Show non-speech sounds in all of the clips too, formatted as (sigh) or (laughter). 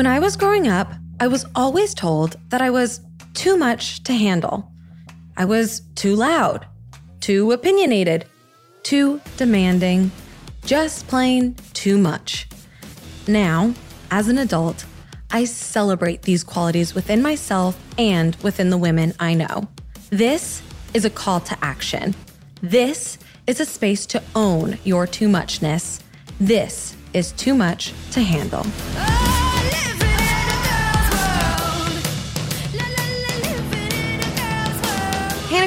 When I was growing up, I was always told that I was too much to handle. I was too loud, too opinionated, too demanding, just plain too much. Now, as an adult, I celebrate these qualities within myself and within the women I know. This is a call to action. This is a space to own your too muchness. This is too much to handle.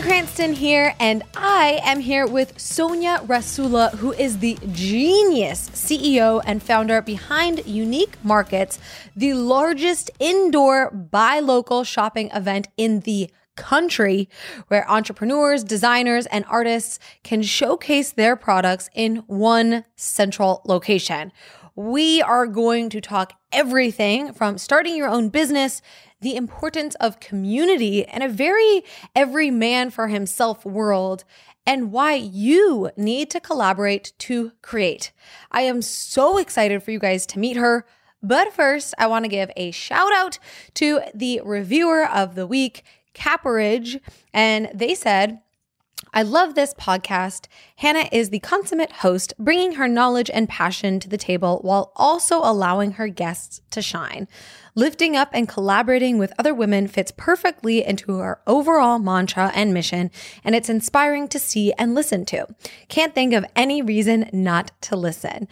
Cranston here, and I am here with Sonja Rasula, who is the genius CEO and founder behind Unique Markets, the largest indoor buy local shopping event in the country where entrepreneurs, designers, and artists can showcase their products in one central location. We are going to talk everything from starting your own business, the importance of community, and a very every man for himself world, and why you need to collaborate to create. I am so excited for you guys to meet her. But first, I want to give a shout out to the reviewer of the week, Capperidge, and they said, I love this podcast. Hannah is the consummate host, bringing her knowledge and passion to the table while also allowing her guests to shine. Lifting up and collaborating with other women fits perfectly into her overall mantra and mission, and it's inspiring to see and listen to. Can't think of any reason not to listen.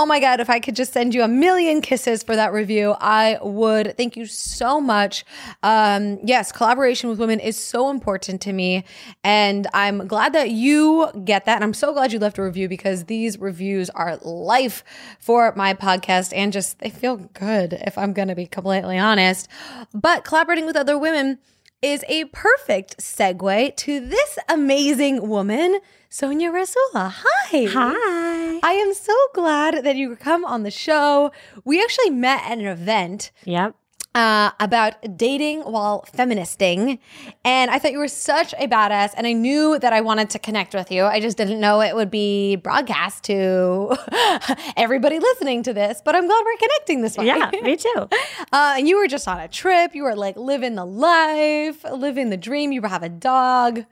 Oh my God, if I could just send you a million kisses for that review, I would. Thank you so much. Um, yes, collaboration with women is so important to me. And I'm glad that you get that. And I'm so glad you left a review because these reviews are life for my podcast and just they feel good, if I'm going to be completely honest. But collaborating with other women is a perfect segue to this amazing woman, Sonja Rasula. Hi. Hi. I am so glad that you come on the show. We actually met at an event. Yep. Uh, about dating while feministing. And I thought you were such a badass. And I knew that I wanted to connect with you. I just didn't know it would be broadcast to (laughs) everybody listening to this. But I'm glad we're connecting this way. Yeah, me too. (laughs) Uh, and you were just on a trip. You were like living the life, living the dream. You have a dog.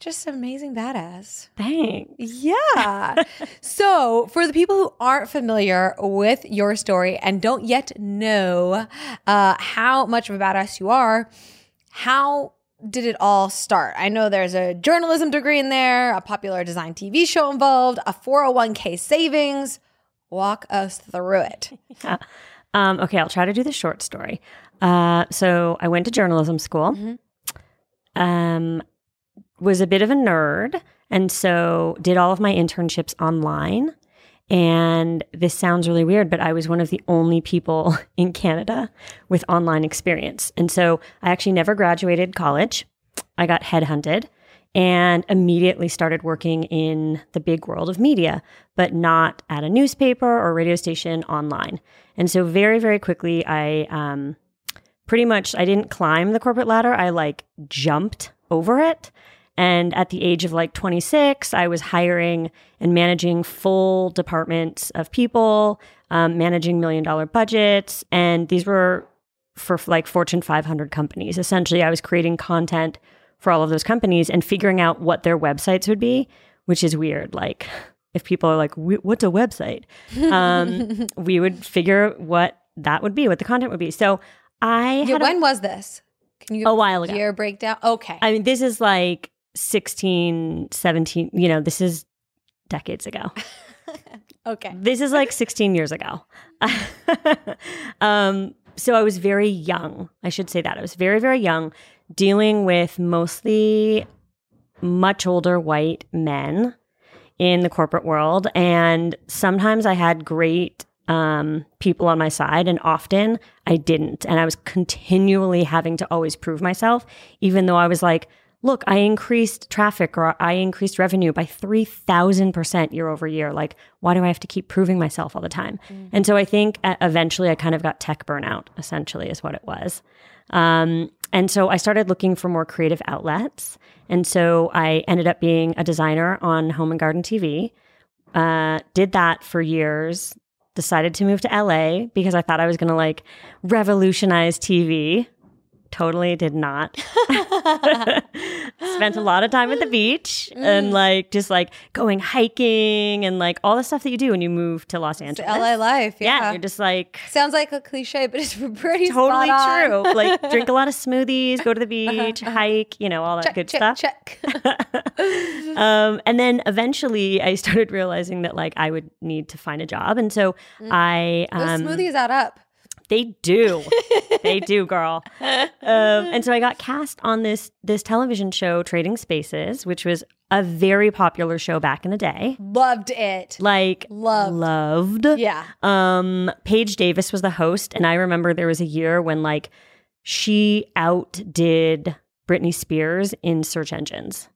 Just amazing badass. Thanks. Yeah. (laughs) so, for the people who aren't familiar with your story and don't yet know uh, how much of a badass you are, how did it all start? I know there's a journalism degree in there, a popular design TV show involved, a 401k savings. Walk us through it. (laughs) Yeah. Um, okay, I'll try to do the short story. Uh, so I went to journalism school. Um, was a bit of a nerd, and so did all of my internships online. And this sounds really weird, but I was one of the only people (laughs) in Canada with online experience. And so I actually never graduated college. I got headhunted and immediately started working in the big world of media, but not at a newspaper or radio station online. And so very, very quickly, I um, pretty much I didn't climb the corporate ladder. I like jumped over it. And at the age of like 26, I was hiring and managing full departments of people, um, managing million dollar budgets. And these were for like Fortune 500 companies. Essentially, I was creating content for all of those companies and figuring out what their websites would be, which is weird. Like, if people are like, what's a website? Um, (laughs) we would figure what that would be, what the content would be. So I Yeah, had a- when was this? Can you a while ago. year breakdown? Okay. I mean, this is like 16, 17, you know, this is decades ago. (laughs) okay. This is like 16 years ago. (laughs) um, so I was very young. I should say that. I was very, very young, dealing with mostly much older white men in the corporate world. And sometimes I had great um, people on my side, and often I didn't. And I was continually having to always prove myself, even though I was like, look, I increased traffic or I increased revenue by 3000% year over year. Like, why do I have to keep proving myself all the time? And so I think uh, eventually I kind of got tech burnout, essentially, is what it was. Um, and so I started looking for more creative outlets. And so I ended up being a designer on Home and Garden TV. Uh, did that for years, decided to move to LA because I thought I was going to like revolutionize TV. Totally did not. (laughs) (laughs) Spent a lot of time at the beach Mm. and like just like going hiking and like all the stuff that you do when you move to Los It's Angeles. LA life. yeah, Yeah. you're just like Sounds like a cliche, but it's (laughs) pretty totally true. Like (laughs) drink a lot of smoothies, go to the beach, hike, you know, all that Check, good check, stuff. check. (laughs) um, and then eventually I started realizing that like I would need to find a job. And so I Mm. Those um, smoothies add up. They do. they do, girl. Um, and so I got cast on this this television show, Trading Spaces, which was a very popular show back in the day. Loved it. Like Loved. loved. Yeah. Um, Paige Davis was the host, and I remember there was a year when like she outdid Britney Spears in search engines.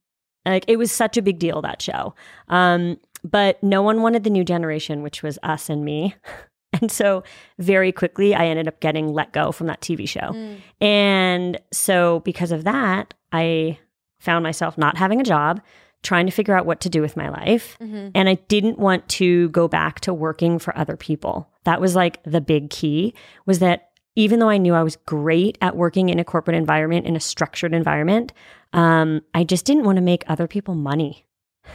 Like it was such a big deal that show. Um, but no one wanted the new generation, which was us and me. (laughs) And so very quickly I ended up getting let go from that TV show. Mm. And so because of that, I found myself not having a job, trying to figure out what to do with my life. Mm-hmm. And I didn't want to go back to working for other people. That was like the big key was that even though I knew I was great at working in a corporate environment, in a structured environment, um, I just didn't want to make other people money.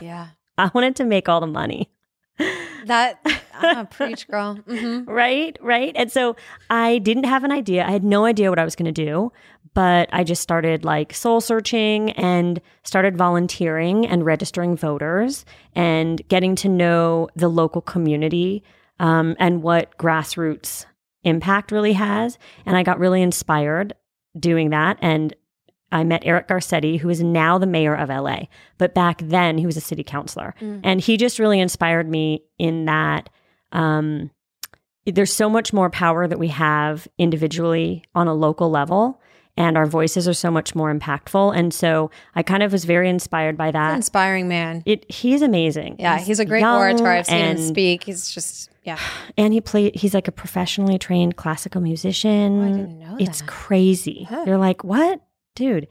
Yeah. (laughs) I wanted to make all the money. That ah, (laughs) preach, girl. hmm Right, right. And so I didn't have an idea. I had no idea what I was going to do, but I just started like soul searching and started volunteering and registering voters and getting to know the local community um, and what grassroots impact really has. And I got really inspired doing that. And I met Eric Garcetti, who is now the mayor of LA, but back then he was a city councilor. Mm. And he just really inspired me in that um, there's so much more power that we have individually on a local level, and our voices are so much more impactful. And so I kind of was very inspired by that. Inspiring man. It he's amazing. Yeah, he's a great orator. I've seen him speak. He's just yeah. (sighs) and he played he's like a professionally trained classical musician Oh, I didn't know it's that. crazy Huh. you're like what dude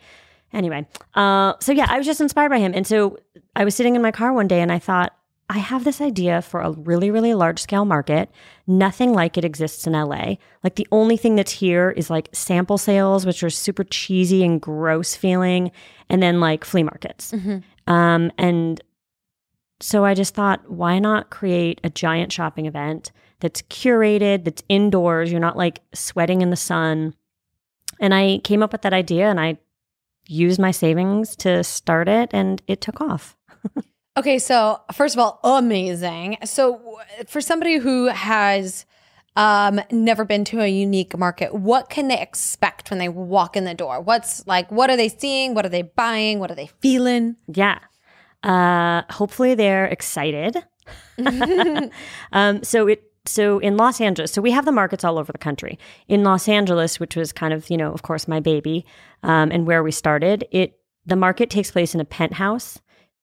anyway uh so yeah i was just inspired by him and so i was sitting in my car one day and i thought i have this idea for a really really large scale market nothing like it exists in la like the only thing that's here is like sample sales which are super cheesy and gross feeling and then like flea markets Mhm. um, and so I just thought, why not create a giant shopping event that's curated, that's indoors, you're not like sweating in the sun. And I came up with that idea and I used my savings to start it and it took off. Okay, so first of all, amazing. So for somebody who has um never been to a unique market, what can they expect when they walk in the door? What's like what are they seeing? What are they buying? What are they feeling? Yeah. Uh, hopefully they're excited. (laughs) um, so it so in Los Angeles, so we have the markets all over the country. In Los Angeles, which was kind of you know, of course, my baby, um, and where we started, it the market takes place in a penthouse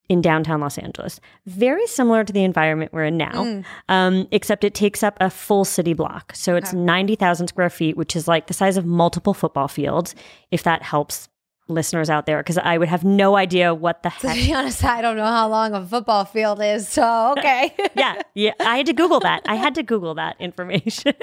in downtown Los Angeles, very similar to the environment we're in now, um, except it takes up a full city block. So it's ninety thousand square feet, which is like the size of multiple football fields. If that helps listeners out there, because I would have no idea what the (laughs) To be honest, I don't know how long a football field is, so (laughs) okay. (laughs) yeah, yeah. I had to Google that. I had to Google that information.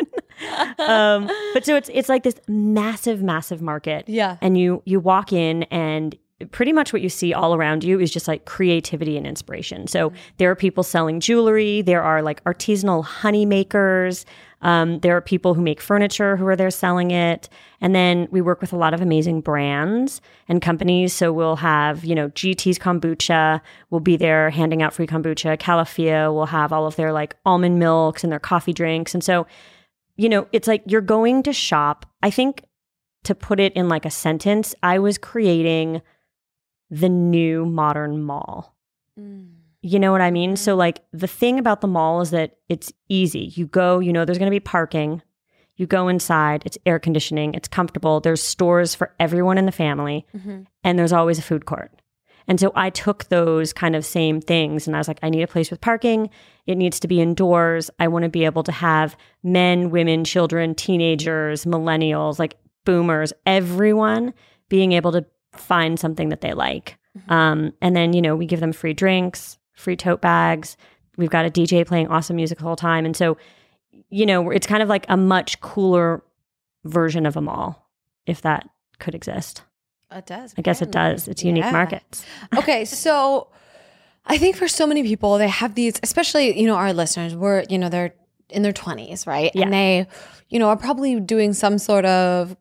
um, but so it's it's like this massive, massive market. Yeah. And you you walk in and pretty much what you see all around you is just like creativity and inspiration. So there are people selling jewelry. There are like artisanal honey makers. Um, there are people who make furniture who are there selling it. And then we work with a lot of amazing brands and companies. So we'll have, you know, GT's kombucha will be there handing out free kombucha. Califia will have all of their like almond milks and their coffee drinks. And so, you know, it's like you're going to shop. I think to put it in like a sentence, I was creating the new modern mall. Mm. You know what I mean? So, mm-hmm. like, the thing about the mall is that it's easy. You go, you know, there's going to be parking. You go inside, it's air conditioning, it's comfortable. There's stores for everyone in the family, mm-hmm. and there's always a food court. And so I took those kind of same things and I was like, I need a place with parking. It needs to be indoors. I want to be able to have men, women, children, teenagers, millennials, like boomers, everyone being able to find something that they like. Um, and then, you know, we give them free drinks, free tote bags. We've got a DJ playing awesome music the whole time. And so you know, it's kind of like a much cooler version of a mall, if that could exist. It does. I guess it does. It's unique Yeah. markets. (laughs) okay, so I think for so many people, they have these, especially, you know, our listeners, were, you know, they're in their 20s, right? Yeah. And they, you know, are probably doing some sort of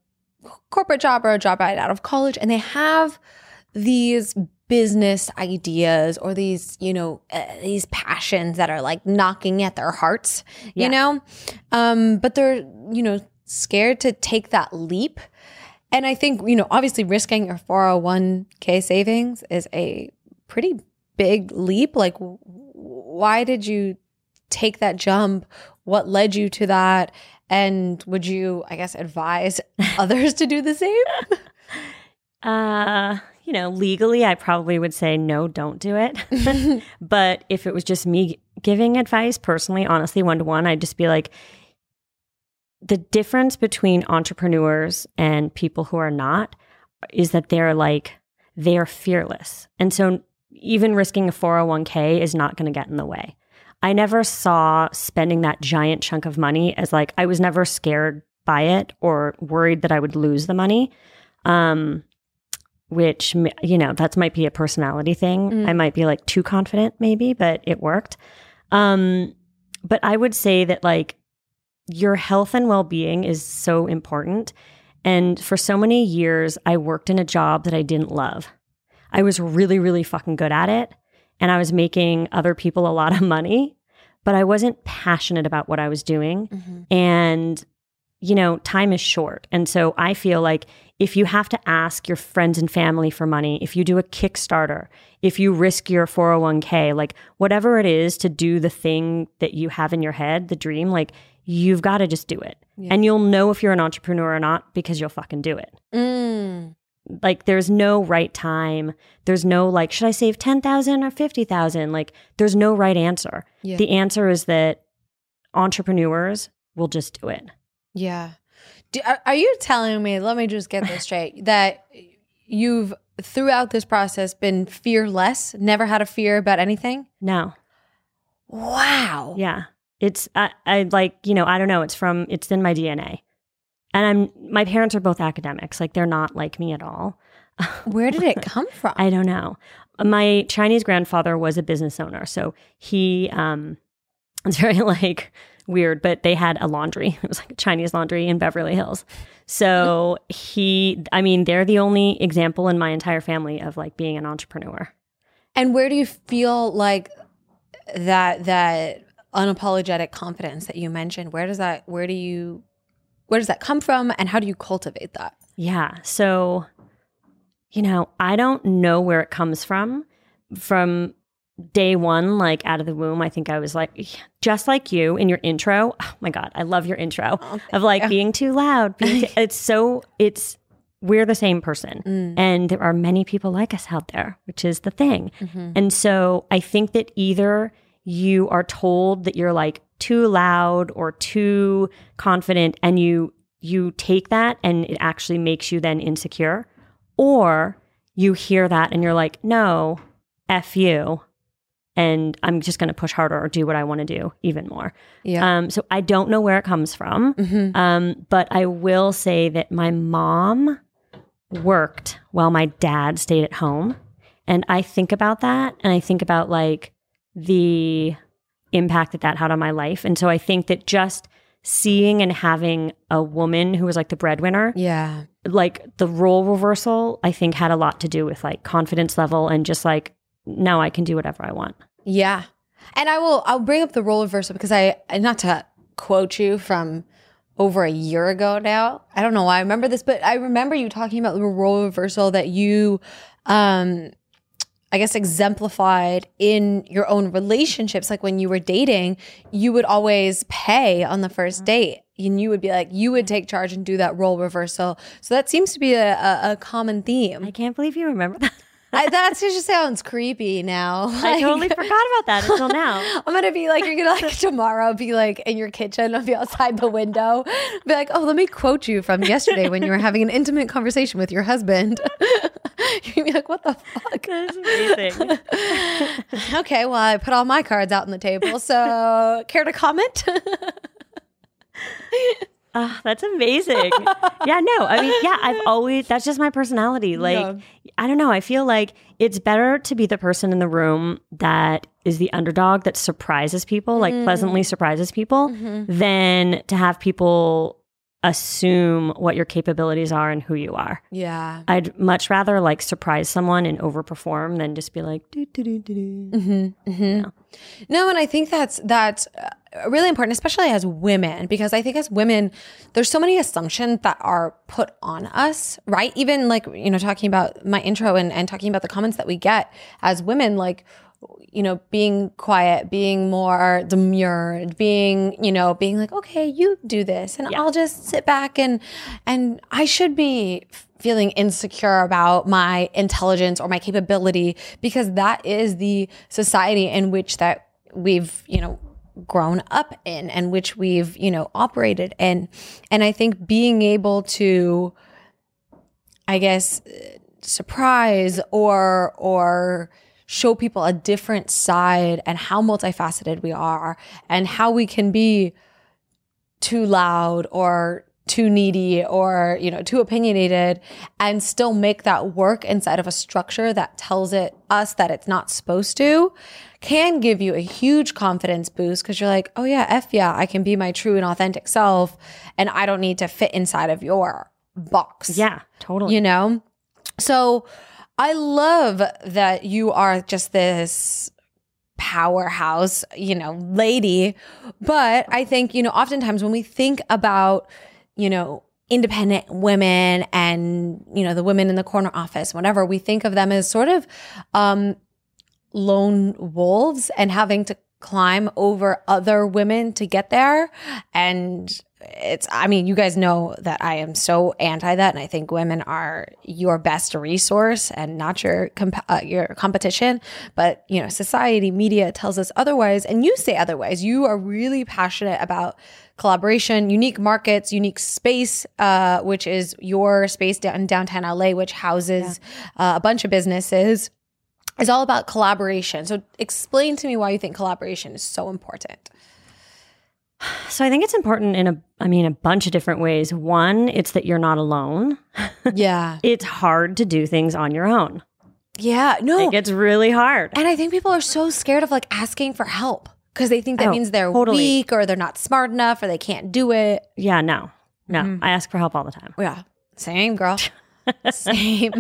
corporate job or a job right out of college, and they have these business ideas or these, you know, uh, these passions that are like knocking at their hearts, Yeah. you know? Um, but they're, you know, scared to take that leap. And I think, you know, obviously risking your 401k savings is a pretty big leap. Like, why did you take that jump? What led you to that? And would you, I guess, advise (laughs) others to do the same? Uh, you know, legally, I probably would say no, don't do it. (laughs) but if it was just me giving advice personally, honestly, one to one, I'd just be like, the difference between entrepreneurs and people who are not is that they're like, they're fearless. And so even risking a 401k is not going to get in the way. I never saw spending that giant chunk of money as like, I was never scared by it or worried that I would lose the money. Um, which you know that might be a personality thing Mm. i might be like too confident maybe but it worked um but i would say that like your health and well-being is so important and for so many years i worked in a job that i didn't love i was really really fucking good at it and i was making other people a lot of money but i wasn't passionate about what i was doing. And you know time is short. And so i feel like if you have to ask your friends and family for money if you do a kickstarter if you risk your 401k like whatever it is to do the thing that you have in your head the dream like you've got to just do it. And you'll know if you're an entrepreneur or not because you'll fucking do it. Mm. Like there's no right time there's no like should i save 10000 or 50000 like there's no right answer Yeah. the answer is that entrepreneurs will just do it Yeah. Do, are, are you telling me, let me just get this (laughs) straight, that you've throughout this process been fearless, never had a fear about anything? no Wow. Yeah. It's I, I like, you know, I don't know, it's from it's in my DNA. And I'm my parents are both academics. Like they're not like me at all. (laughs) Where did it come from? I don't know. My Chinese grandfather was a business owner, so he um (laughs) it's very like weird, but they had a laundry. (laughs) It was like a Chinese laundry in Beverly Hills. So he I mean, they're the only example in my entire family of like being an entrepreneur. and where do you feel like that that unapologetic confidence that you mentioned, where does that where do you where does that come from and how do you cultivate that? Yeah. So, you know, I don't know where it comes from. From day one, like out of the womb, I think I was like, just like you in your intro. Oh my God, I love your intro oh, of like being too loud. Being too, it's so, it's, we're the same person. Mm. And there are many people like us out there, which is the thing. Mm-hmm. And so I think that either you are told that you're like too loud or too confident and you you take that and it actually makes you then insecure. Or you hear that and you're like no f you. And i'm just going to push harder or do what i want to do even more. Yeah. um, so i don't know where it comes from. Mhm. um, but i will say that my mom worked while my dad stayed at home. And i think about that and i think about like the impact that that had on my life and so i think that just seeing and having a woman who was like the breadwinner Yeah. like the role reversal i think had a lot to do with like confidence level and just like now i can do whatever i want Yeah. And I will I'll bring up the role reversal because I not to quote you from over a year ago now. I don't know why I remember this, but I remember you talking about the role reversal that you um I guess exemplified in your own relationships. Like when you were dating, you would always pay on the first mm-hmm. date. And you would be like, you would take charge and do that role reversal. So that seems to be a, a, a common theme. i can't believe you remember that (laughs) I, that just sounds creepy now. i (laughs) totally forgot about that until now (laughs) I'm gonna be like, you're gonna like tomorrow be like in your kitchen, I'll be outside the window, be like, oh, let me quote you from yesterday when you were having an intimate conversation with your husband. you're gonna be like, what the fuck? That's amazing. okay, well, I put all my cards out on the table. So, care to comment? Ah, that's amazing. yeah, no, I mean, yeah, I've (laughs) always, that's just my personality. Like, Yeah. I don't know. I feel like it's better to be the person in the room that is the underdog that surprises people, like Mm. pleasantly surprises people, Mm-hmm. than to have people assume what your capabilities are and who you are. Yeah. I'd much rather like surprise someone and overperform than just be like, do, do, do, do, do. Mm-hmm. No, and I think that's that's uh, really important, especially as women, because I think as women, there's so many assumptions that are put on us, right? Even like you know, talking about my intro and and talking about the comments that we get as women, like you know, being quiet, being more demurred, being, you know, being like, okay, you do this and I'll just sit back and, and I should be feeling insecure about my intelligence or my capability because that is the society in which that we've, you know, grown up in and which we've, you know, operated in. And I think being able to, I guess, surprise or, or, show people a different side and how multifaceted we are and how we can be too loud or too needy or you know too opinionated and still make that work inside of a structure that tells it us that it's not supposed to can give you a huge confidence boost because you're like oh yeah f yeah i can be my true and authentic self and i don't need to fit inside of your box Yeah, totally. you know so I love that you are just this powerhouse, you know, lady. But I think, you know, oftentimes when we think about, you know, independent women and, you know, the women in the corner office, whatever, we think of them as sort of um lone wolves and having to climb over other women to get there. And it's, I mean, you guys know that I am so anti that. And I think women are your best resource and not your, comp- uh, your competition. But, you know, society, media tells us otherwise. And you say otherwise. You are really passionate about collaboration, unique markets, unique space, uh, which is your space down in downtown LA, which houses uh, a bunch of businesses is all about collaboration. So explain to me why you think collaboration is so important. So I think it's important in a, I mean, a bunch of different ways. One, it's that you're not alone. (laughs) Yeah. It's hard to do things on your own. Yeah. No. It gets really hard. and I think people are so scared of like asking for help because they think that Oh, means they're totally. weak or they're not smart enough or they can't do it. Yeah, no, no. Mm-hmm. I ask for help all the time. Yeah. Same girl. (laughs) Same.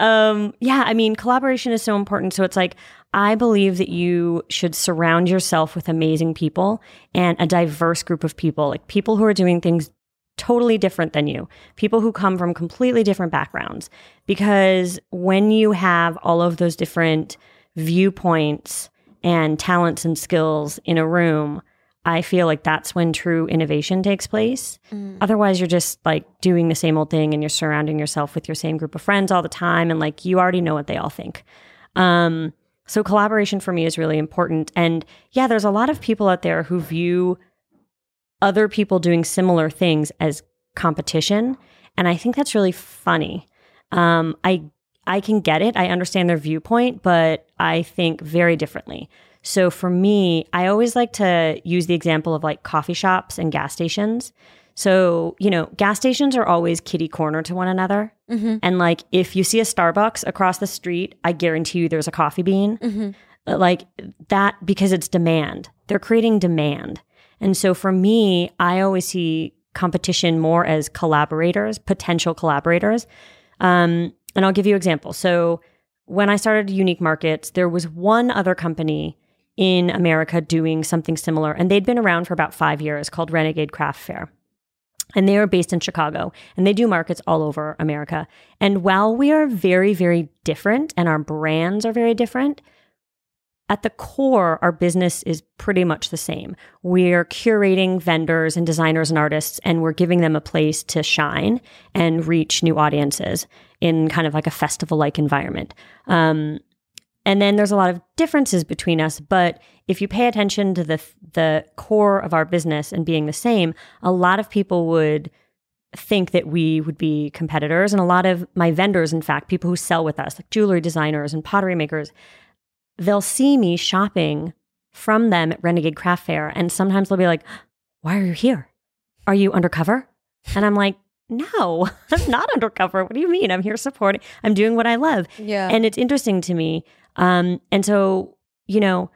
Um, yeah, I mean, collaboration is so important. So it's like, I believe that you should surround yourself with amazing people and a diverse group of people, like people who are doing things totally different than you, people who come from completely different backgrounds. Because when you have all of those different viewpoints and talents and skills in a room, I feel like that's when true innovation takes place. Otherwise, you're just like doing the same old thing and you're surrounding yourself with your same group of friends all the time. And like you already know what they all think. Um, so, collaboration for me is really important. And yeah, there's a lot of people out there who view other people doing similar things as competition. And I think that's really funny. Um, I I can get it. I understand their viewpoint, but I think very differently. So for me, I always like to use the example of like coffee shops and gas stations. So, you know, gas stations are always kitty corner to one another. And like if you see a Starbucks across the street, I guarantee you there's a coffee bean. Uh, Like that because it's demand. They're creating demand. And so for me, I always see competition more as collaborators, potential collaborators. Um, and I'll give you an example. So when I started Unique Markets, there was one other company in America doing something similar, and they'd been around for about five years called Renegade Craft Fair. And they are based in Chicago and they do markets all over America. And while we are very, very different and our brands are very different, at the core, our business is pretty much the same. We're curating vendors and designers and artists, and we're giving them a place to shine and reach new audiences in kind of like a festival like environment. Um, and then there's a lot of differences between us, but if you pay attention to the the core of our business and being the same, a lot of people would think that we would be competitors and a lot of my vendors in fact people who sell with us like jewelry designers and pottery makers they'll see me shopping from them at Renegade Craft Fair and sometimes they'll be like why are you here Are you undercover? And I'm like, No, (laughs) I'm not undercover. What do you mean? I'm here supporting, I'm doing what I love. Yeah. And it's interesting to me. Um, and so, you know,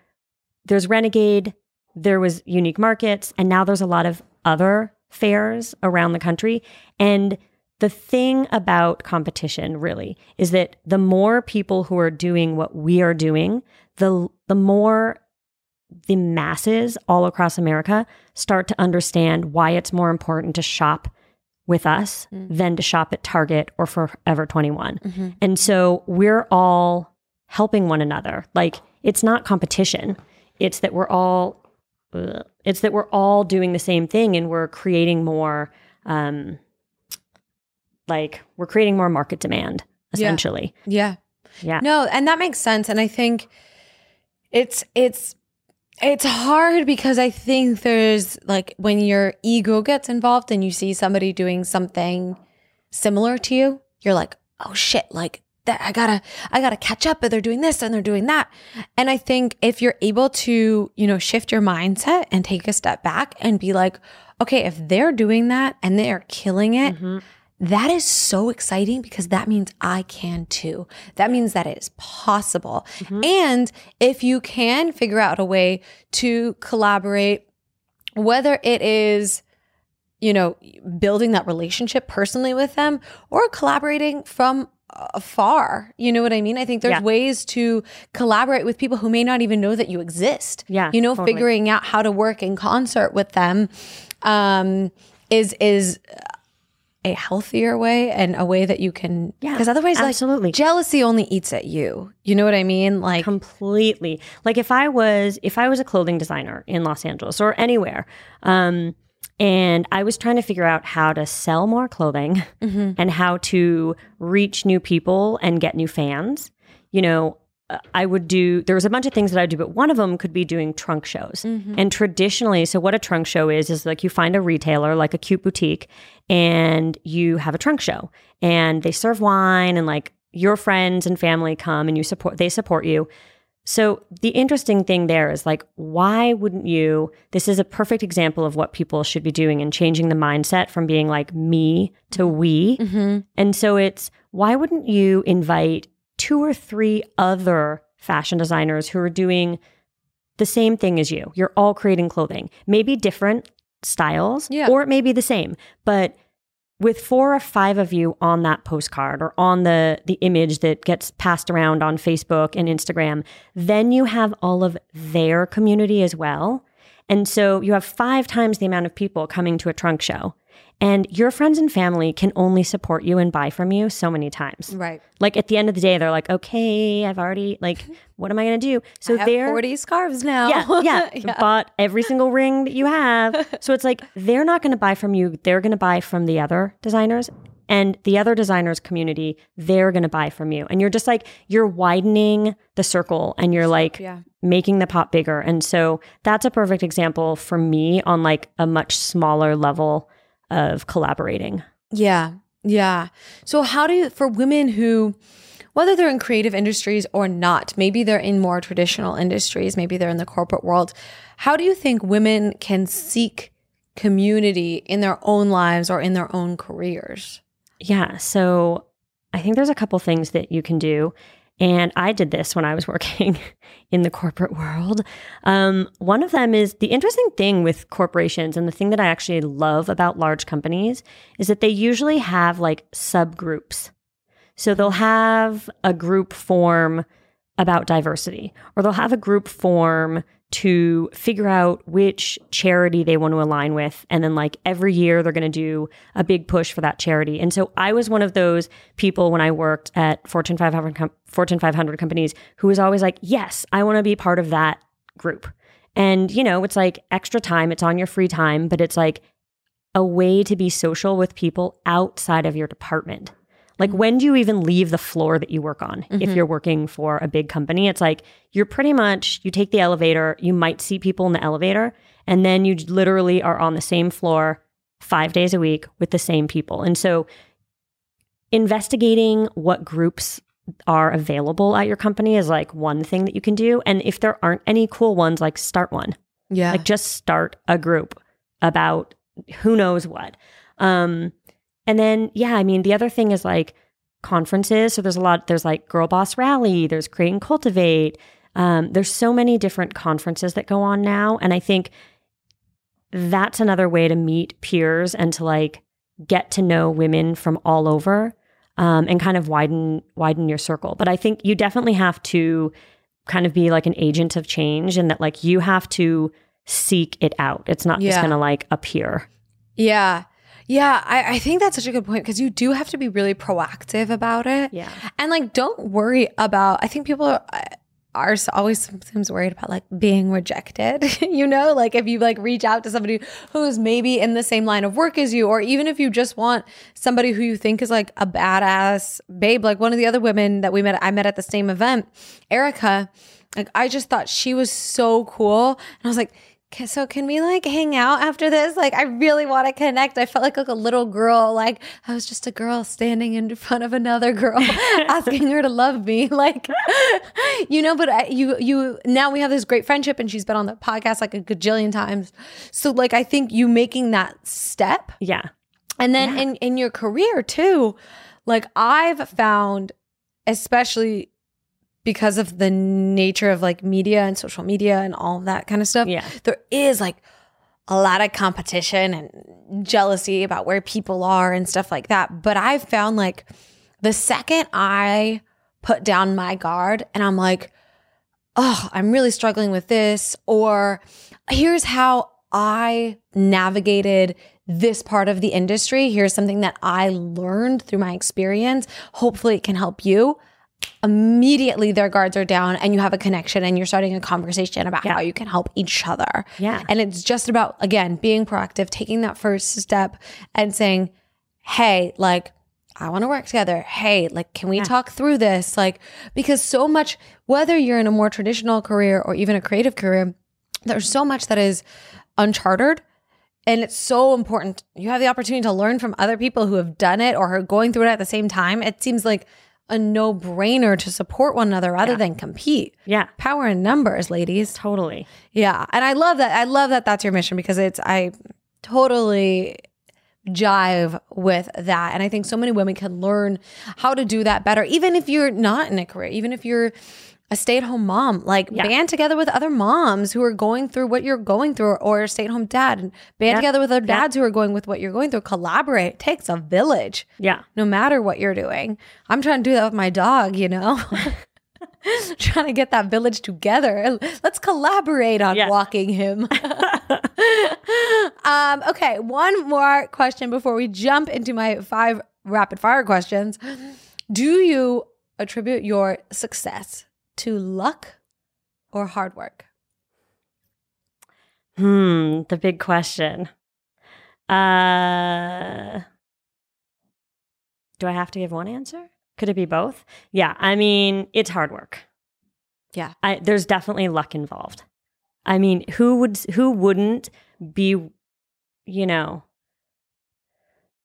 there's Renegade, there was Unique Markets, and now there's a lot of other fairs around the country. And the thing about competition really is that the more people who are doing what we are doing, the the more the masses all across America start to understand why it's more important to shop with us than to shop at Target or Forever 21. And so we're all helping one another. Like it's not competition. It's that we're all it's that we're all doing the same thing and we're creating more um like we're creating more market demand essentially. yeah. Yeah. No, and that makes sense. And I think it's it's it's hard because I think there's like when your ego gets involved and you see somebody doing something similar to you, you're like, oh shit, like that I gotta I gotta catch up, but they're doing this and they're doing that. And I think if you're able to, you know, shift your mindset and take a step back and be like, okay, if they're doing that and they are killing it, mm-hmm. That is so exciting because that means I can too. That means that it is possible. And if you can figure out a way to collaborate, whether it is, you know, building that relationship personally with them or collaborating from afar, you know what I mean? I think there's Yeah. ways to collaborate with people who may not even know that you exist. Yeah, You know, totally. figuring out how to work in concert with them um, is is a healthier way and a way that you can Yeah, because otherwise absolutely. like jealousy only eats at you. You know what i mean? Like completely. Like if i was if i was a clothing designer in los angeles or anywhere um and i was trying to figure out how to sell more clothing and how to reach new people and get new fans you know I would do, there was a bunch of things that I would do, but one of them could be doing trunk shows. Mm-hmm. And traditionally, so what a trunk show is, is like you find a retailer, like a cute boutique, and you have a trunk show and they serve wine and like your friends and family come and you support, they support you. So the interesting thing there is like, why wouldn't you? This is a perfect example of what people should be doing and changing the mindset from being like me to mm-hmm. we. Mm-hmm. And so it's why wouldn't you invite two or three other fashion designers who are doing the same thing as you? You're all creating clothing, maybe different styles, Yeah. or it may be the same, but with four or five of you on that postcard or on the the image that gets passed around on Facebook and Instagram, then you have all of their community as well. And so you have five times the amount of people coming to a trunk show. And your friends and family can only support you and buy from you so many times. right Like at the end of the day, they're like, okay, I've already, like, (laughs) what am I going to do? So they're 40 scarves now yeah, (laughs) yeah, Bought every single ring that you have. (laughs) So it's like they're not going to buy from you. They're going to buy from the other designers. And the other designers community, they're going to buy from you. And you're just like, you're widening the circle and you're like Yeah. making the pot bigger. And so that's a perfect example for me on like a much smaller level of collaborating. Yeah. Yeah. So how do you for women who whether they're in creative industries or not, maybe they're in more traditional industries, maybe they're in the corporate world, how do you think women can seek community in their own lives or in their own careers? Yeah. So I think there's a couple things that you can do. And I did this when I was working (laughs) in the corporate world. Um, one of them is the interesting thing with corporations, and the thing that I actually love about large companies is that they usually have like subgroups. So they'll have a group form about diversity, or they'll have a group form to figure out which charity they want to align with. And then, like, every year they're going to do a big push for that charity. And so I was one of those people when I worked at Fortune 500, com- Fortune 500 companies who was always like, yes, I want to be part of that group. And, you know, it's like extra time, it's on your free time, but it's like a way to be social with people outside of your department. Like, when do you even leave the floor that you work on if you're working for a big company? It's like you're pretty much, you take the elevator, you might see people in the elevator, and then you literally are on the same floor five days a week with the same people. And so, investigating what groups are available at your company is like one thing that you can do. And if there aren't any cool ones, like start one. Yeah. Like just start a group about who knows what. Um, and then, yeah, I mean, the other thing is like conferences. So there's a lot, there's like Girl Boss Rally, there's Create and Cultivate. Um, there's so many different conferences that go on now. And I think that's another way to meet peers and to like get to know women from all over um, and kind of widen widen your circle. But I think you definitely have to kind of be like an agent of change and that like you have to seek it out. It's not just gonna like appear. Yeah. Yeah, I, I think that's such a good point because you do have to be really proactive about it. Yeah. And like, don't worry about, I think people are, are always sometimes worried about like being rejected, (laughs) you know, like if you like reach out to somebody who's maybe in the same line of work as you, or even if you just want somebody who you think is like a badass babe, like one of the other women that we met, I met at the same event, Erica, like I just thought she was so cool. And I was like, "Ca- so can we like hang out after this? Like, I really want to connect. I felt like, like a little girl. Like I was just a girl standing in front of another girl, (laughs) asking her to love me. Like, (laughs) you know. But I, you, you now we have this great friendship, and she's been on the podcast like a gajillion times. So like, I think you making that step Yeah. and then in, in your career too, like I've found, especially because of the nature of like media and social media and all that kind of stuff, Yeah. there is like a lot of competition and jealousy about where people are and stuff like that. But I've found like the second I put down my guard and I'm like, oh, I'm really struggling with this, or here's how I navigated this part of the industry. Here's something that I learned through my experience. Hopefully, it can help you. Immediately, their guards are down, and you have a connection, and you're starting a conversation about Yeah. how you can help each other. Yeah. And it's just about, again, being proactive, taking that first step and saying, hey, like, I want to work together. Hey, like, can we talk through this? Like, because so much, whether you're in a more traditional career or even a creative career, there's so much that is uncharted. And it's so important. You have the opportunity to learn from other people who have done it or are going through it at the same time. It seems like a no brainer to support one another rather than compete. Yeah. Power in numbers, ladies. Totally. Yeah. And I love that. I love that that's your mission because it's, I totally jive with that. And I think so many women can learn how to do that better, even if you're not in a career, even if you're a stay at home mom, like Yeah. band together with other moms who are going through what you're going through, or a stay at home dad, and band Yeah. together with other dads who are going with what you're going through. Collaborate. It takes a village Yeah. no matter what you're doing. I'm trying to do that with my dog, you know? (laughs) (laughs) trying to get that village together. Let's collaborate on Yeah. walking him. (laughs) um, okay, one more question before we jump into my five rapid fire questions. Do you attribute your success to luck or hard work? Hmm. The big question. Uh, do I have to give one answer? Could it be both? Yeah. I mean, it's hard work. Yeah. I, there's definitely luck involved. I mean, who would who wouldn't be, you know,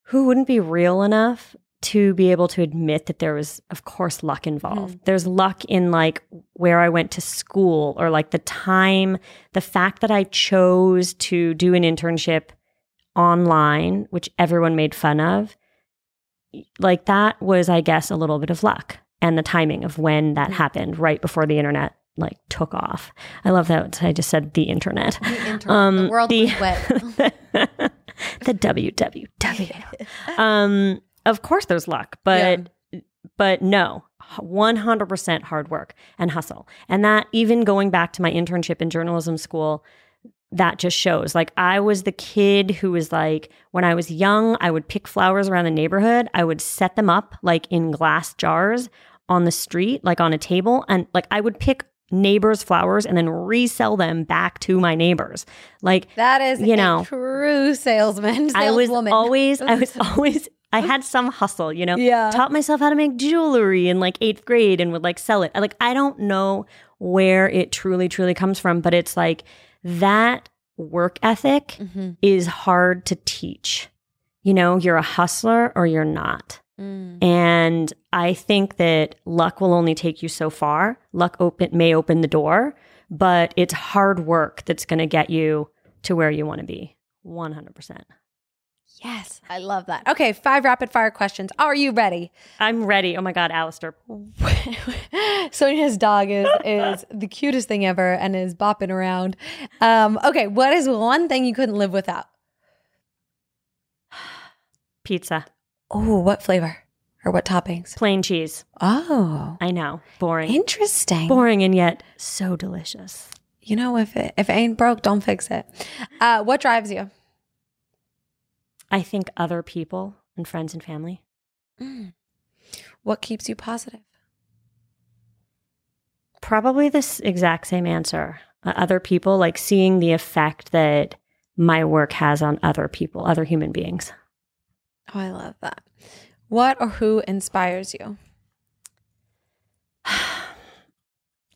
who wouldn't be real enough to be able to admit that there was, of course, luck involved. There's luck in like where I went to school or like the time, the fact that I chose to do an internship online, which everyone made fun of. Like that was, I guess, a little bit of luck and the timing of when that happened right before the internet like took off. I love that I just said the internet. The internet, Um, the world the- (laughs) the WWW. (laughs) um, of course, there's luck, but but no, 100% hard work and hustle. And that even going back to my internship in journalism school, that just shows. Like I was the kid who was like, when I was young, I would pick flowers around the neighborhood. I would set them up like in glass jars on the street, like on a table, and like I would pick neighbors' flowers and then resell them back to my neighbors. Like That is, You a know, true salesman. I was always, I (laughs) was always, I had some hustle, you know. Yeah. Taught myself how to make jewelry in like eighth grade and would like sell it. I, Like I don't know where it truly, truly comes from, but it's like that work ethic Mhm. is hard to teach. You know, you're a hustler or you're not. Mm. And I think that luck will only take you so far. Luck open may open the door, but it's hard work that's going to get you to where you want to be. 100%. Yes, I love that. Okay, five rapid fire questions. Are you ready? I'm ready. Oh my God, Alistair. (laughs) Sonja's dog is is (laughs) the cutest thing ever and is bopping around. Um, okay, what is one thing you couldn't live without? (sighs) Pizza. Oh, what flavor or what toppings? Plain cheese. Oh, I know. Boring. interesting. Boring and yet so delicious. You know, if it if it ain't broke, don't fix it. Uh, what drives you? I think other people and friends and family. What keeps you positive? Probably this exact same answer. Uh, other people, like seeing the effect that my work has on other people, other human beings. Oh, I love that. What or who inspires you? (sighs)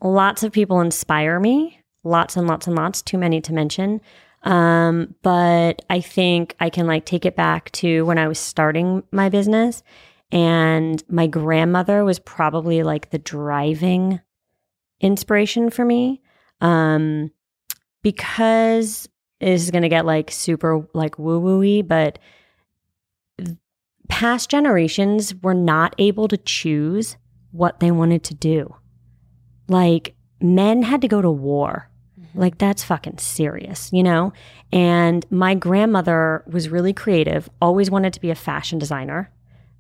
Lots of people inspire me, lots and lots and lots, too many to mention. Um, but I think I can like take it back to when I was starting my business and my grandmother was probably like the driving inspiration for me. Um, because this is going to get like super like woo wooey, but past generations were not able to choose what they wanted to do. Like men had to go to war. Like that's fucking serious, you know? And my grandmother was really creative, always wanted to be a fashion designer.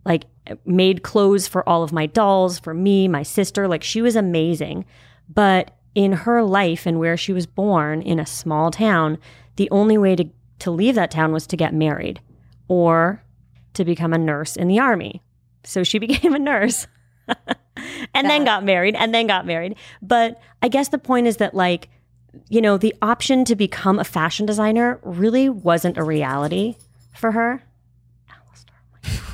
Like made clothes for all of my dolls, for me, my sister, like she was amazing. But in her life and where she was born in a small town, the only way to to leave that town was to get married or to become a nurse in the army. So she (laughs) became a nurse. (laughs) and then got married and then got married. But I guess the point is that like you know, the option to become a fashion designer really wasn't a reality for her. Alistair,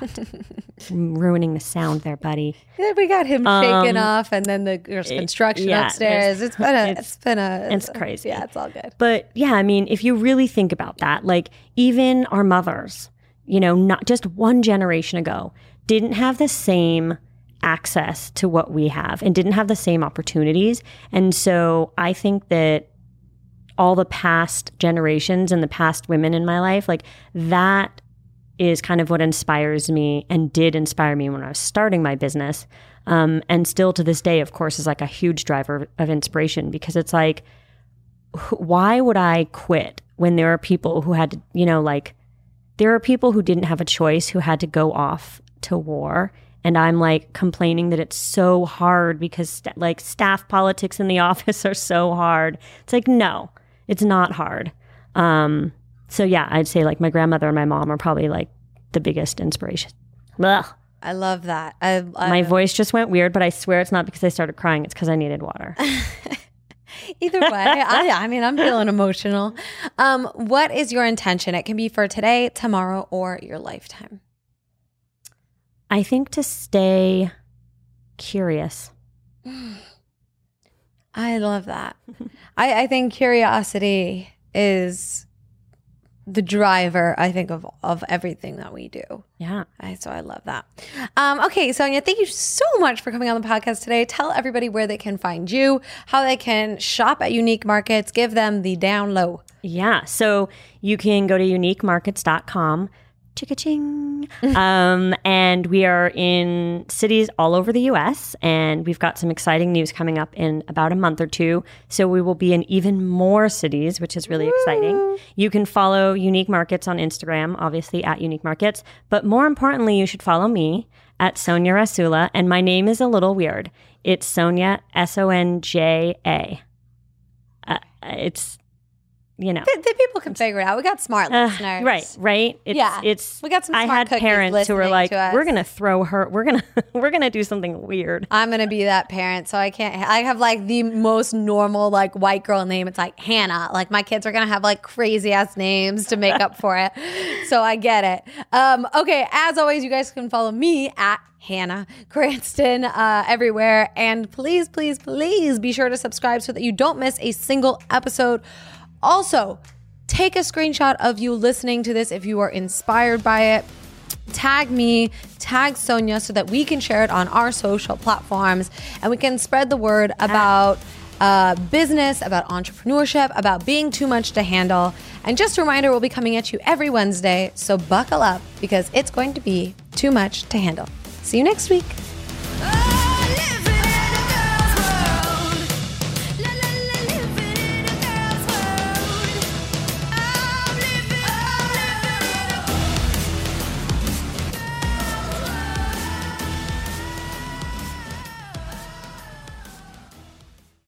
my God. I'm ruining the sound there, buddy. Yeah, we got him shaken Um, off, and then the there's construction yeah, upstairs. it's- it's been a. it's- it's been a. it's crazy. Yeah, it's all good. But yeah, I mean, if you really think about that, like even our mothers, you know, not just one generation ago, didn't have the same access to what we have and didn't have the same opportunities. And so I think that all the past generations and the past women in my life, like that is kind of what inspires me and did inspire me when I was starting my business. Um, and still to this day, of course, is like a huge driver of inspiration because it's like, why would I quit when there are people who had to, you know, like, there are people who didn't have a choice who had to go off to war. And I'm like complaining that it's so hard because st- like staff politics in the (laughs) office are so hard. It's like, no, it's not hard. Um, so yeah, I'd say like my grandmother and my mom are probably like the biggest inspiration. Ugh. I love that. I, I My voice just went weird, but I swear it's not because I started crying. It's because I needed water. (laughs) Either way, I, I mean, I'm feeling emotional. Um, what is your intention? It can be for today, tomorrow, or your lifetime. I think to stay curious. (sighs) (sighs) (sighs) I love that. I, I think curiosity is the driver. I think of of everything that we do. Yeah. I, so I love that. Um, okay, Sonja, thank you so much for coming on the podcast today. Tell everybody where they can find you, how they can shop at Unique Markets, give them the down low. Yeah. So you can go to uniquemarkets.com. Chicka-ching. (laughs) um, and we are in cities all over the US, and we've got some exciting news coming up in about a month or two. So we will be in even more cities, which is really exciting. You can follow Unique Markets on Instagram, obviously at Unique Markets. But more importantly, you should follow me at Sonja Rasula. And my name is a little weird. It's Sonja, S O N J A. Uh, it's, you know. The, the people can figure it out. We got smart Uh, listeners. right, right. It's, Yeah. it's. We got some I had parents who were like, "We're gonna throw her. We're gonna, (laughs) we're gonna do something weird." I'm gonna be that parent, so I can't. I have like the most normal like white girl name. It's like Hannah. Like my kids are gonna have like crazy ass names to make up for it. (laughs) So I get it. Um, okay, as always, you guys can follow me at Hannah Cranston uh, everywhere, and please, please, please be sure to subscribe so that you don't miss a single episode. Also, take a screenshot of you listening to this if you are inspired by it tag me, tag Sonja so that we can share it on our social platforms and we can spread the word about uh, business, about entrepreneurship, about being too much to handle. And just a reminder, we'll be coming at you every Wednesday. So buckle up because it's going to be too much to handle. See you next week.